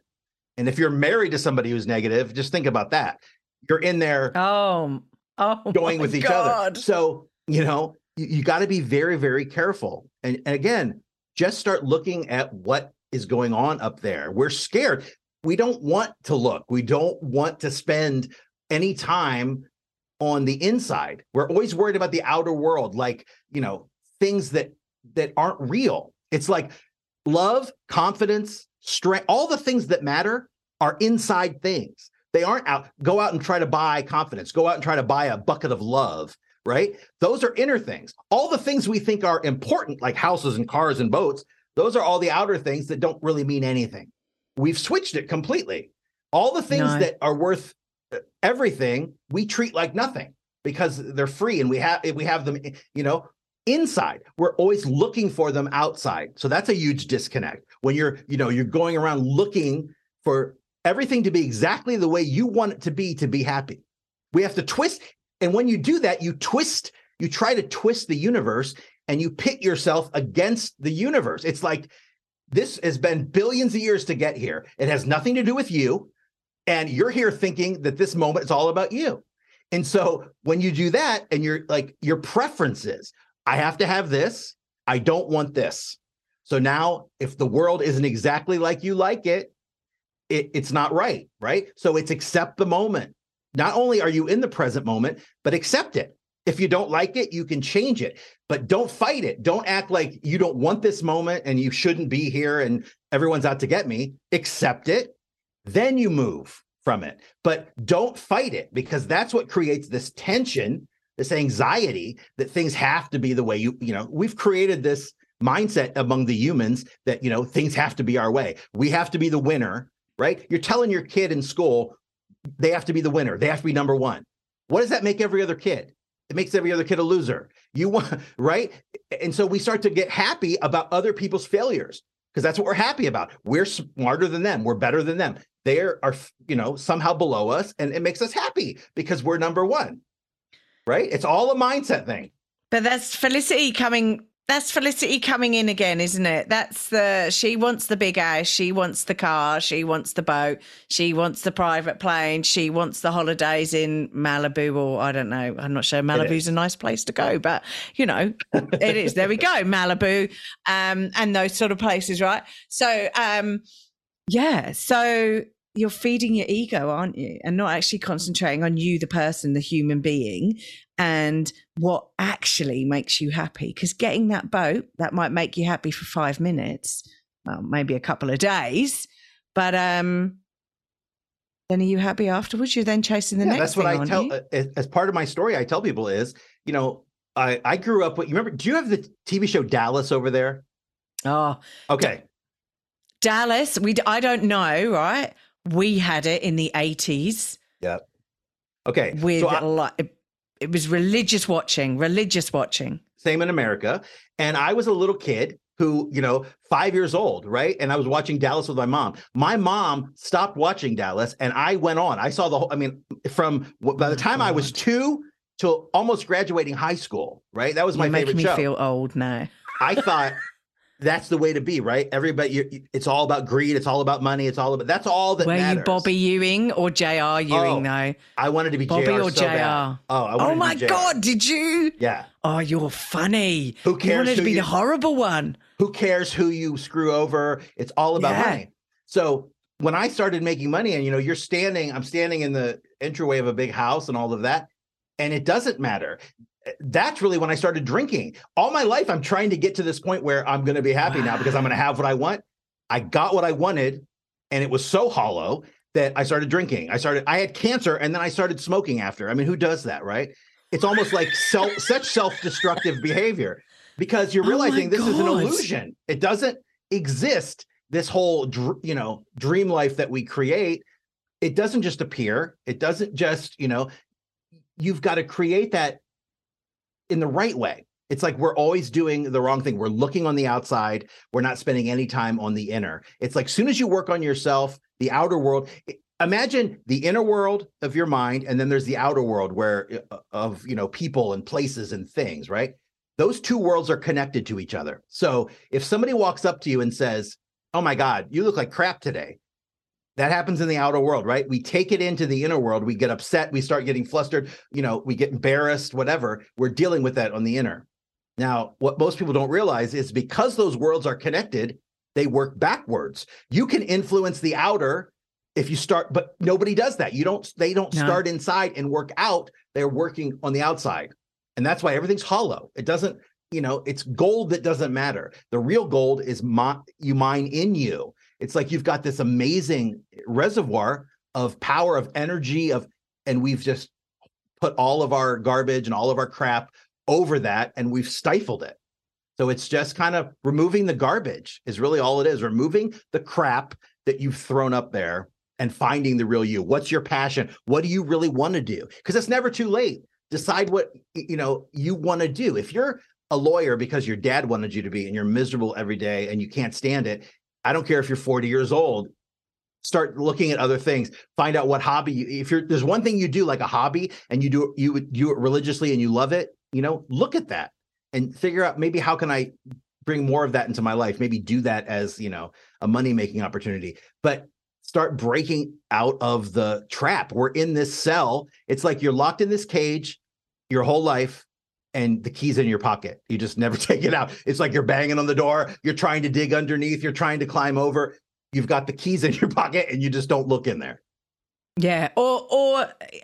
And if you're married to somebody who's negative just think about that you're in there Oh, oh, going with each God. other so you know you, you got to be very very careful. And, and again just start looking at what is going on up there. We're scared. We don't want to look. We don't want to spend any time on the inside. We're always worried about the outer world like you know things that that aren't real. It's like love confidence strength all the things that matter are inside things they aren't out go out and try to buy confidence. Go out and try to buy a bucket of love right? Those are inner things. All the things we think are important like houses and cars and boats those are all the outer things that don't really mean anything. We've switched it completely. All the things No. that are worth uh, everything we treat like nothing because they're free and we have we have them you know inside. We're always looking for them outside. So that's a huge disconnect. When you're you know you're going around looking for everything to be exactly the way you want it to be to be happy we have to twist and when you do that you twist you try to twist the universe and you pit yourself against the universe it's like this has been billions of years to get here it has nothing to do with you and you're here thinking that this moment is all about you and so when you do that and you're like your preferences I have to have this. I don't want this. So now, if the world isn't exactly like you like it, it, it's not right, right? So it's accept the moment. Not only are you in the present moment, but accept it. If you don't like it, you can change it, but don't fight it. Don't act like you don't want this moment and you shouldn't be here and everyone's out to get me. Accept it, then you move from it. But don't fight it because that's what creates this tension this anxiety that things have to be the way you you know we've created this mindset among the humans that you know things have to be our way we have to be the winner right? You're telling your kid in school they have to be the winner. They have to be number one. What does that make every other kid? It makes every other kid a loser. You want right? And so we start to get happy about other people's failures because that's what we're happy about. We're smarter than them. We're better than them. They are, you know somehow below us and it makes us happy because we're number one right? It's all a mindset thing. But that's Felicity coming that's Felicity coming in again, isn't it? That's the she wants the big house, she wants the car, she wants the boat, she wants the private plane, she wants the holidays in Malibu or I don't know. I'm not sure Malibu's a nice place to go, but you know, it is. There we go, Malibu, um, and those sort of places, right? So, um, yeah, so you're feeding your ego, aren't you? And not actually concentrating on you, the person, the human being, and what actually makes you happy. Because getting that boat, that might make you happy for five minutes, well, maybe a couple of days, but um, then are you happy afterwards? You're then chasing the yeah, next. That's what thing, I tell you? uh, as part of my story. I tell people is, you know, I I grew up with. You remember? Do you have the TV show Dallas over there? Oh, Okay. Dallas. We. I don't know. Right. We had it in the eighties Yep. Okay. with so I- a lot. It, was religious watching. Religious watching. same in America. And I was a little kid who, you know, five years old, right? And I was watching Dallas with my mom. My mom stopped watching Dallas and I went on. I saw the whole, I mean, from by the Oh, time I was two till almost graduating high school, right? That was my You're favorite making me show. feel old now. I thought that's the way to be, right? Everybody, you it's all about greed. It's all about money. It's all about, that's all that Were matters. you Bobby Ewing or JR Ewing Oh, though? I wanted to be Bobby JR or so bad. JR? Oh, I wanted Oh to be my. God, did you? Yeah. Oh, you're funny. Who You cares wanted to be you- the horrible one. who cares who you screw over it's all about Yeah. money so when i started making money and you know you're standing i'm standing in the entryway of a big house and all of that and it doesn't matter that's really when i started drinking. All my life i'm trying to get to this point where i'm going to be happy now because i'm going to have what i want. I got what i wanted and it was so hollow that i started drinking. I started i had cancer and then i started smoking after. I mean who does that right? It's almost like self such self-destructive behavior because you're Oh realizing this is an illusion. It doesn't exist this whole you know dream life that we create. It doesn't just appear. It doesn't just you know you've got to create that in the right way. It's like we're always doing the wrong thing. We're looking on the outside. We're not spending any time on the inner. It's like soon as you work on yourself the outer world imagine the inner world of your mind and then there's the outer world where uh, of you know people and places and things right? Those two worlds are connected to each other. So if somebody walks up to you and says oh my god you look like crap today that happens in the outer world right? We take it into the inner world we get upset we start getting flustered you know we get embarrassed whatever. We're dealing with that on the inner. Now what most people don't realize is because those worlds are connected they work backwards. You can influence the outer if you start but nobody does that. You don't they don't No. start inside and work out. They're working on the outside. And that's why everything's hollow. It doesn't you know it's gold that doesn't matter. The real gold is you mine in you it's like you've got this amazing reservoir of power of energy of and we've just put all of our garbage and all of our crap over that and we've stifled it. So it's just kind of removing the garbage is really all it is removing the crap that you've thrown up there and finding the real you. What's your passion? What do you really want to do? Because it's never too late. Decide what you know you want to do. If you're a lawyer because your dad wanted you to be and you're miserable every day and you can't stand it i don't care if you're 40 years old start looking at other things find out what hobby you, if you're there's one thing you do like a hobby and you do you do it religiously and you love it you know look at that and figure out maybe how can i bring more of that into my life maybe do that as you know a money making opportunity. But start breaking out of the trap. We're in this cell. It's like you're locked in this cage your whole life and the keys in your pocket you just never take it out it's like you're banging on the door you're trying to dig underneath you're trying to climb over you've got the keys in your pocket and you just don't look in there Yeah, or or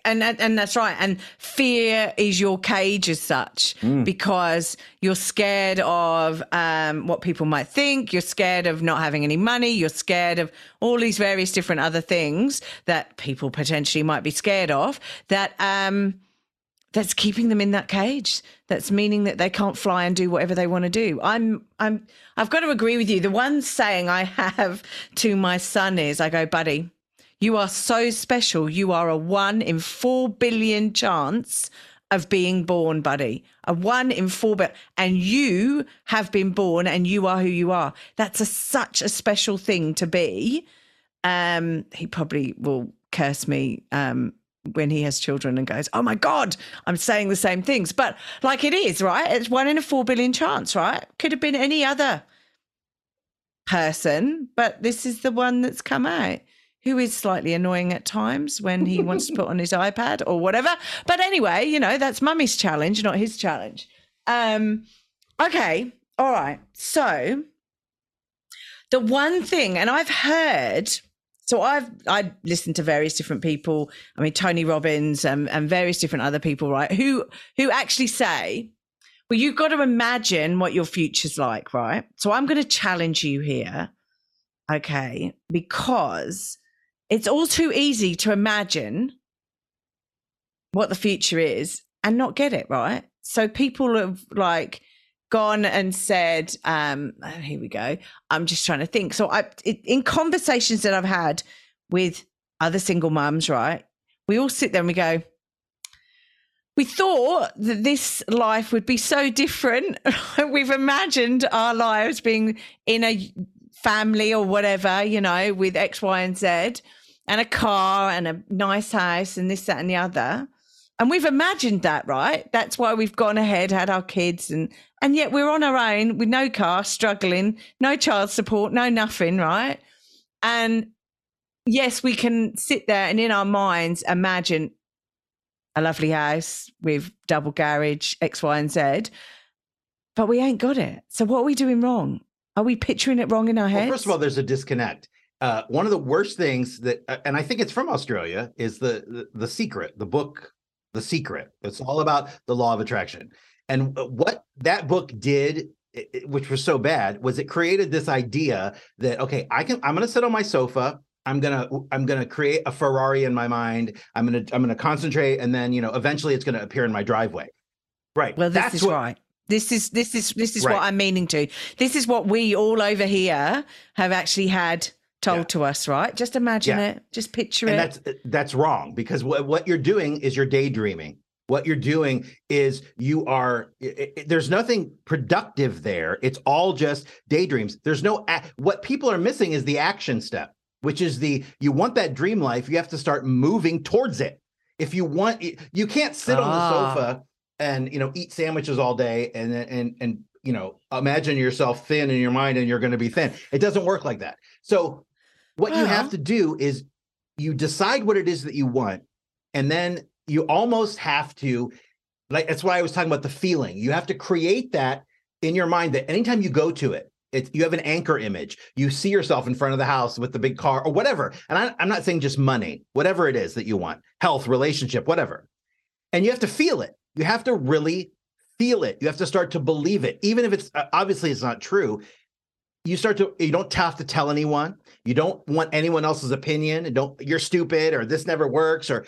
and and that's right. And fear is your cage as such Mm. because you're scared of um, what people might think. You're scared of not having any money. You're scared of all these various different other things that people potentially might be scared of. That um, that's keeping them in that cage. That's meaning that they can't fly and do whatever they want to do. I'm I'm I've got to agree with you. The one saying I have to my son is I go, buddy, you are so special. You are a one in four billion chance of being born, buddy. A one in four. And you have been born and you are who you are. That's a, such a special thing to be. Um, he probably will curse me um, when he has children and goes, "Oh my god, I'm saying the same things." But like it is, right? It's one in a 4 billion chance, right? Could have been any other person, but this is the one that's come out who is slightly annoying at times when he wants to put on his iPad or whatever. But anyway, you know, that's mummy's challenge, not his challenge. Um, okay, all right. So the one thing, and I've heard, so I've I listened to various different people. I mean, Tony Robbins and, and various different other people, right? Who who actually say, well, you've got to imagine what your future's like, right? So I'm going to challenge you here, okay? Because it's all too easy to imagine what the future is and not get it right. So people have like gone and said, um, oh, here we go. I'm just trying to think. So I, in conversations that I've had with other single mums, right? We all sit there and we go, we thought that this life would be so different. We've imagined our lives being in a family or whatever, you know, with X, Y, and Z and a car and a nice house and this, that, and the other. And we've imagined that, right? That's why we've gone ahead, had our kids, and and yet we're on our own with no car, struggling, no child support, no nothing, right? And yes, we can sit there and in our minds imagine a lovely house with double garage, X, Y, and Z, but we ain't got it. So what are we doing wrong? Are we picturing it wrong in our heads? Well, first of all, there's a disconnect uh, one of the worst things that, uh, and I think it's from Australia, is the, the the secret, the book, the secret. It's all about the law of attraction, and uh, what that book did, which was so bad, was it created this idea that okay, I can, I'm going to sit on my sofa. I'm gonna I'm gonna create a Ferrari in my mind. I'm gonna I'm gonna concentrate, and then you know eventually it's gonna appear in my driveway. Right. Well, this That's is what, right. This is this is this is right. what I'm meaning to. This is what we all over here have actually had told yeah. to us, right? Just imagine yeah. it, just picture and it. That's that's wrong because what what you're doing is you're daydreaming. What you're doing is you are it, it, there's nothing productive there. It's all just daydreams. There's no what people are missing is the action step, which is the you want that dream life, you have to start moving towards it. If you want you can't sit ah. on the ah. sofa and you know eat sandwiches all day and and and you know imagine yourself thin in your mind and you're going to be thin. It doesn't work like that. So what you have to do is you decide what it is that you want, and then you almost have to, like, that's why I was talking about the feeling. You have to create that in your mind that anytime you go to it, it's, you have an anchor image. You see yourself in front of the house with the big car or whatever. And I, I'm not saying just money, whatever it is that you want, health, relationship, whatever. And you have to feel it. You have to really feel it. You have to start to believe it, even if it's uh, obviously it's not true you start to you don't have to tell anyone you don't want anyone else's opinion don't you're stupid or this never works or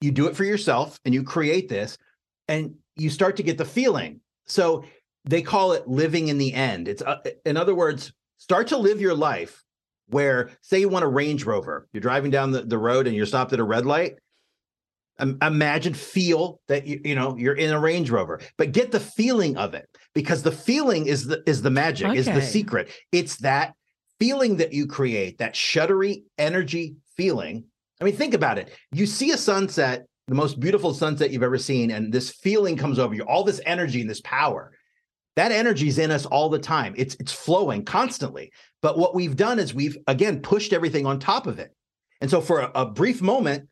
you do it for yourself and you create this and you start to get the feeling. So they call it living in the end. It's uh, in other words start to live your life where say you want a range rover you're driving down the, the road and you're stopped at a red light imagine feel that you, you know you're in a range rover but get the feeling of it because the feeling is the is the magic okay. is the secret. It's that feeling that you create that shuddery energy feeling i mean think about it. You see a sunset the most beautiful sunset you've ever seen and this feeling comes over you all this energy and this power. That energy is in us all the time. It's it's flowing constantly. But what we've done is we've again pushed everything on top of it. And so for a, a brief moment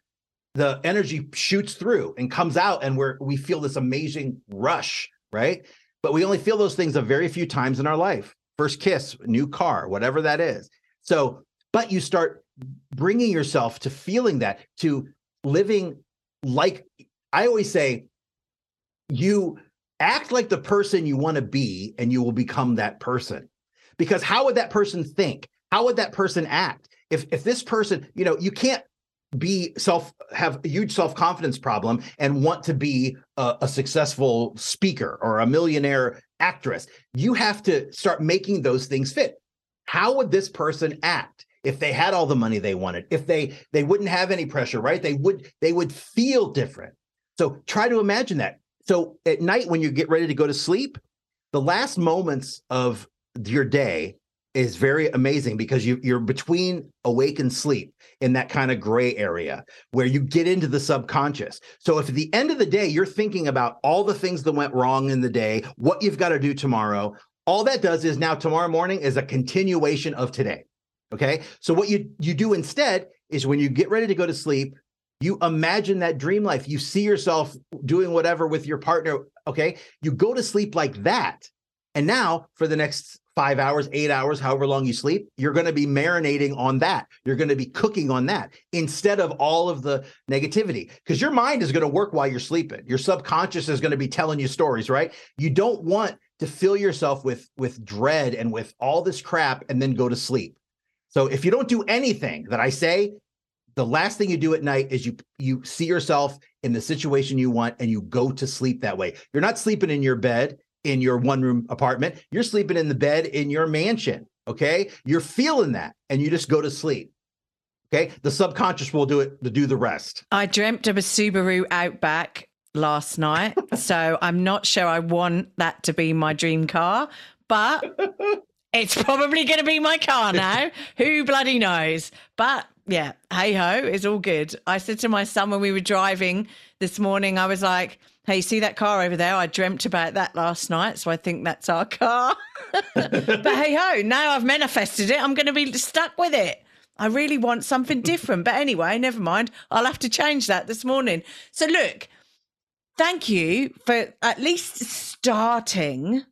the energy shoots through and comes out and we're we feel this amazing rush right? But we only feel those things a very few times in our life first kiss new car whatever that is. So but you start bringing yourself to feeling that to living like i always say you act like the person you want to be and you will become that person. Because how would that person think? How would that person act? If if this person you know you can't be self have a huge self-confidence problem and want to be a, a, successful speaker or a millionaire actress you have to start making those things fit. How would this person act if they had all the money they wanted? If they they wouldn't have any pressure right? They would they would feel different. So try to imagine that. So at night when you get ready to go to sleep the last moments of your day is very amazing because you you're between awake and sleep in that kind of gray area where you get into the subconscious. So if at the end of the day you're thinking about all the things that went wrong in the day, what you've got to do tomorrow, all that does is now tomorrow morning is a continuation of today. Okay? So what you you do instead is when you get ready to go to sleep, you imagine that dream life. You see yourself doing whatever with your partner, okay? You go to sleep like that. And now for the next five hours, eight hours, however long you sleep, you're going to be marinating on that. You're going to be cooking on that instead of all of the negativity because your mind is going to work while you're sleeping. Your subconscious is going to be telling you stories, right? You don't want to fill yourself with with dread and with all this crap and then go to sleep. So if you don't do anything that I say, the last thing you do at night is you you see yourself in the situation you want and you go to sleep that way. You're not sleeping in your bed in your one room apartment. You're sleeping in the bed in your mansion. Okay. You're feeling that and you just go to sleep. Okay. The subconscious will do it to do the rest. I dreamt of a Subaru Outback last night. so I'm not sure I want that to be my dream car, but it's probably going to be my car now. Who bloody knows? But yeah, hey ho, it's all good. I said to my son when we were driving this morning, I was like, Hey, see that car over there? I dreamt about that last night, so I think that's our car. but hey ho, now I've manifested it. I'm going to be stuck with it. I really want something different. But anyway, never mind. I'll have to change that this morning. So, look, thank you for at least starting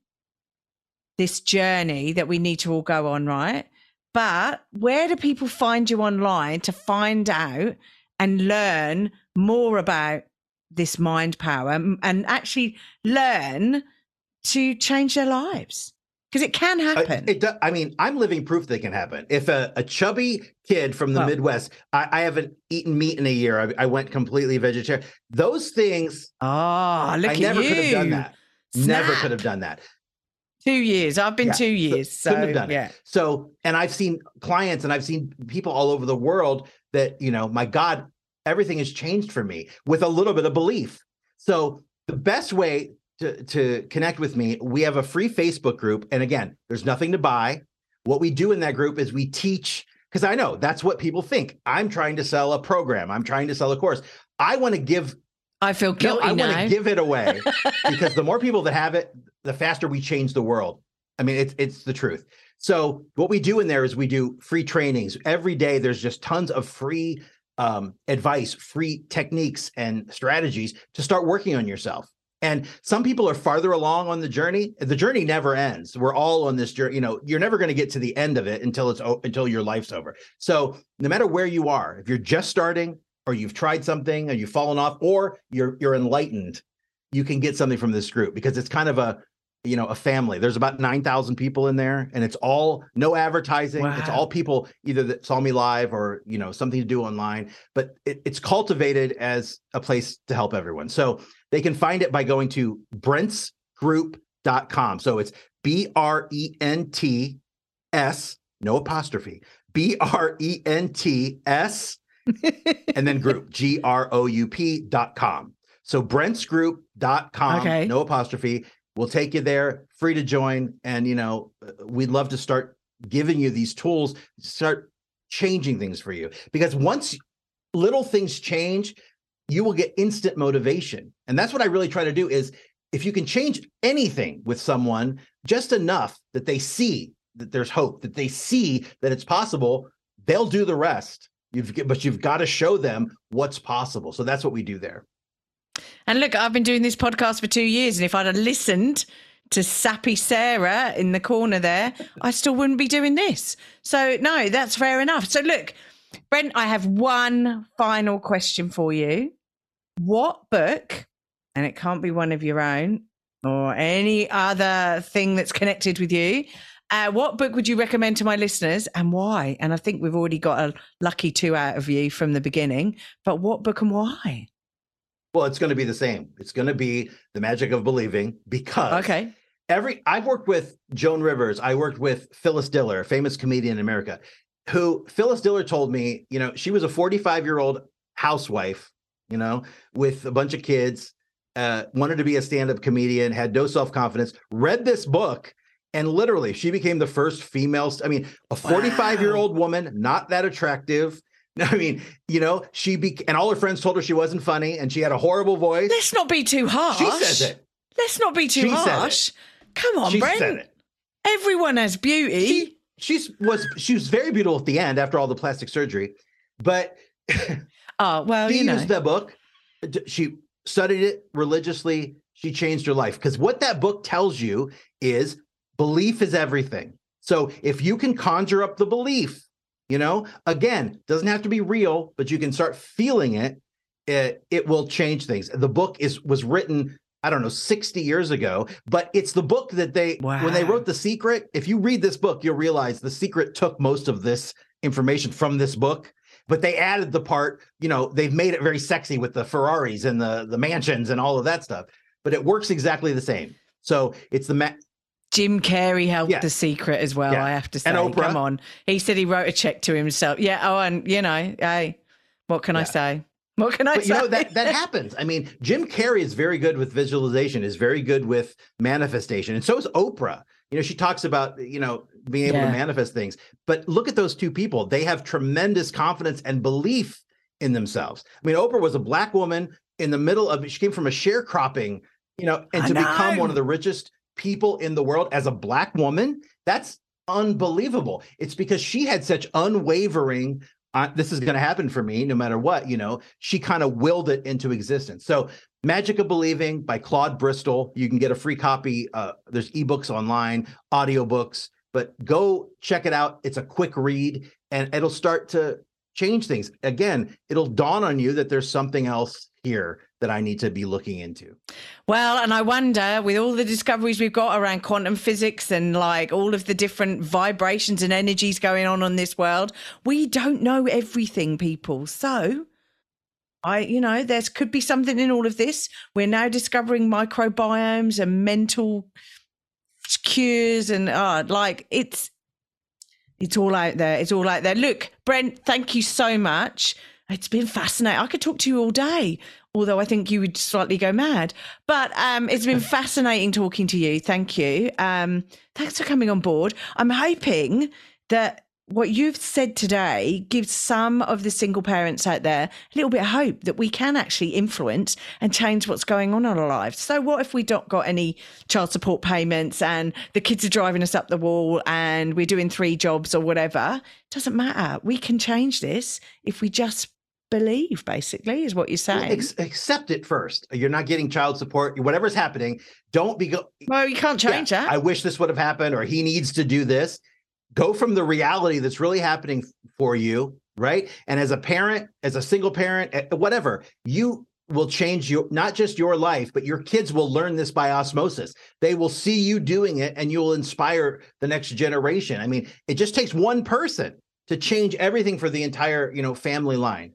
this journey that we need to all go on, right? But where do people find you online to find out and learn more about this mind power and actually learn to change their lives because it can happen. it I mean, I'm living proof that it can happen. If a, a chubby kid from the well, Midwest, I, I, haven't eaten meat in a year. I, I, went completely vegetarian. Those things. Oh, look I never you. could have done that. Snap. Never could have done that. Two years. I've been yeah, two years. So, couldn't have done yeah. It. So, and I've seen clients and I've seen people all over the world that, you know, my God, everything has changed for me with a little bit of belief. So the best way to, to connect with me, we have a free Facebook group. And again, there's nothing to buy. What we do in that group is we teach, because I know that's what people think. I'm trying to sell a program, I'm trying to sell a course. I want to give I feel guilty. No, I want to give it away because the more people that have it, the faster we change the world. I mean, it's it's the truth. So what we do in there is we do free trainings every day. There's just tons of free um, advice, free techniques and strategies to start working on yourself. And some people are farther along on the journey. The journey never ends. We're all on this journey. You know, you're never going to get to the end of it until it's until your life's over. So no matter where you are, if you're just starting, or you've tried something, or you've fallen off, or you're you're enlightened, you can get something from this group because it's kind of a you know a family. There's about 9000 people in there and it's all no advertising. Wow. it's all people either that saw me live or you know something to do online but it, it's cultivated as a place to help everyone. So they can find it by going to brentsgroup.com so it's b-r-e-n-t-s no apostrophe b-r-e-n-t-s and then group g-r-o-u-p dot com. So brentsgroup.com okay. no apostrophe We'll take you there, free to join. And, you know, we'd love to start giving you these tools, start changing things for you. Because once little things change, you will get instant motivation. And that's what I really try to do is if you can change anything with someone just enough that they see that there's hope, that they see that it's possible, they'll do the rest. You've but you've got to show them what's possible. So that's what we do there. And look, I've been doing this podcast for two years, and if I'd have listened to sappy Sarah in the corner there, I still wouldn't be doing this. So, no, that's fair enough. So, look, Brent, I have one final question for you. What book, and it can't be one of your own or any other thing that's connected with you, uh, what book would you recommend to my listeners and why? And I think we've already got a lucky two out of you from the beginning, but what book and why? Well, it's going to be the same. It's going to be the magic of believing because okay. Every I've worked with Joan Rivers. I worked with Phyllis Diller, famous comedian in America, who Phyllis Diller told me, you know, she was a 45 year old housewife, you know, with a bunch of kids, uh, wanted to be a stand up comedian, had no self confidence, read this book, And literally, she became the first female. I mean, a 45 year old woman, not that attractive. I mean, you know, she be and all her friends told her she wasn't funny and she had a horrible voice. Let's not be too harsh. She says it. Let's not be too She harsh. Come on, She Brent. said it. Everyone has beauty. She she's was she was very beautiful at the end after all the plastic surgery, but oh well, she you know. used the book. She studied it religiously. She changed her life because what that book tells you is belief is everything. So if you can conjure up the belief, you know, again, doesn't have to be real, but you can start feeling it. It, it will change things. The book is was written, I don't know, 60 years ago, but it's the book that they when they wrote The Secret. If you read this book, you'll realize The Secret took most of this information from this book but they added the part you know they've made it very sexy with the ferraris and the the mansions and all of that stuff but it works exactly the same so it's the ma- Jim Carrey helped Yeah. the secret as well. Yeah. I have to say, come on. He said he wrote a check to himself. Yeah. Oh, and you know, hey, what can I say? What can I but say? you know that that happens i mean jim carrey is very good with visualization is very good with manifestation and so is oprah you know she talks about you know being able Yeah. to manifest things but look at those two people they have tremendous confidence and belief in themselves i mean oprah was a black woman in the middle of she came from a sharecropping you know and I to become one of the richest people in the world as a black woman that's unbelievable. It's because she had such unwavering uh, this is going to happen for me no matter what you know she kind of willed it into existence. So magic of believing by claude bristol you can get a free copy uh, there's ebooks online audiobooks but go check it out. It's a quick read and it'll start to change things. Again it'll dawn on you that there's something else here that i need to be looking into Well, and I wonder with all the discoveries we've got around quantum physics and like all of the different vibrations and energies going on on this world, we don't know everything, people. So, I, you know, there's could be something in all of this. We're now discovering microbiomes and mental cures and uh, like it's it's all out there. It's all out there. Look, Brent, thank you so much. It's been fascinating. I could talk to you all day, although I think you would slightly go mad. But um, it's been fascinating talking to you. Thank you. Um, thanks for coming on board. I'm hoping that what you've said today gives some of the single parents out there a little bit of hope that we can actually influence and change what's going on in our lives. So, what if we don't got any child support payments and the kids are driving us up the wall and we're doing three jobs or whatever? Doesn't matter. We can change this if we just believe, basically, is what you're saying. Ex- accept it first you're not getting child support whatever's happening don't be go- well, you can't change Yeah, that. I wish this would have happened, or he needs to do this. Go from the reality that's really happening for you, right? And as a parent, as a single parent, eh, whatever, you will change your not just your life, but your kids will learn this by osmosis. They will see you doing it and you will inspire the next generation. I mean, it just takes one person to change everything for the entire, you know, family line.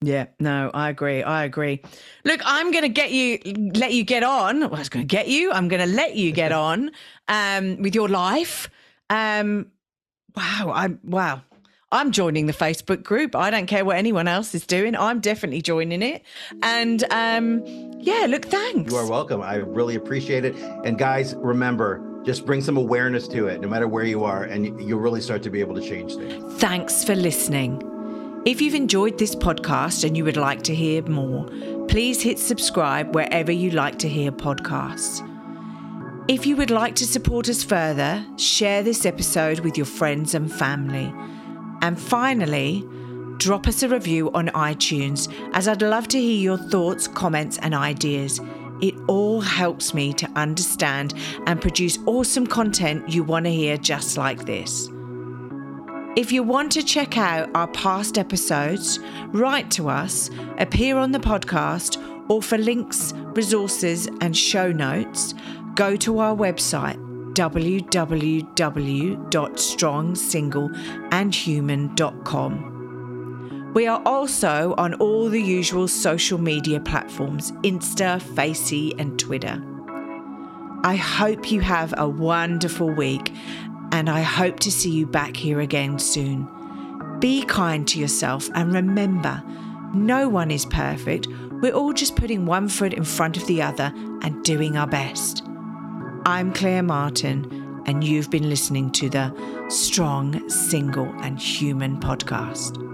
Yeah, no, I agree. I agree. Look, I'm going to get you, let you get on. Well, I was going to get you. I'm going to let you get on um, with your life. Um, wow, I'm wow. I'm joining the Facebook group. I don't care what anyone else is doing. I'm definitely joining it. And um, yeah, look, thanks. You are welcome. I really appreciate it. And guys, remember, just bring some awareness to it, no matter where you are, and you- you'll really start to be able to change things. Thanks for listening. If you've enjoyed this podcast and you would like to hear more, please hit subscribe wherever you like to hear podcasts. If you would like to support us further, share this episode with your friends and family. And finally, drop us a review on iTunes as I'd love to hear your thoughts, comments, and ideas. It all helps me to understand and produce awesome content you want to hear just like this. If you want to check out our past episodes, write to us, appear on the podcast, or for links, resources, and show notes, go to our website www.strongsingleandhuman.com. We are also on all the usual social media platforms Insta, Facey, and Twitter. I hope you have a wonderful week and I hope to see you back here again soon. Be kind to yourself and remember, no one is perfect. We're all just putting one foot in front of the other and doing our best. I'm Claire Martin, and you've been listening to the Strong, Single, and Human podcast.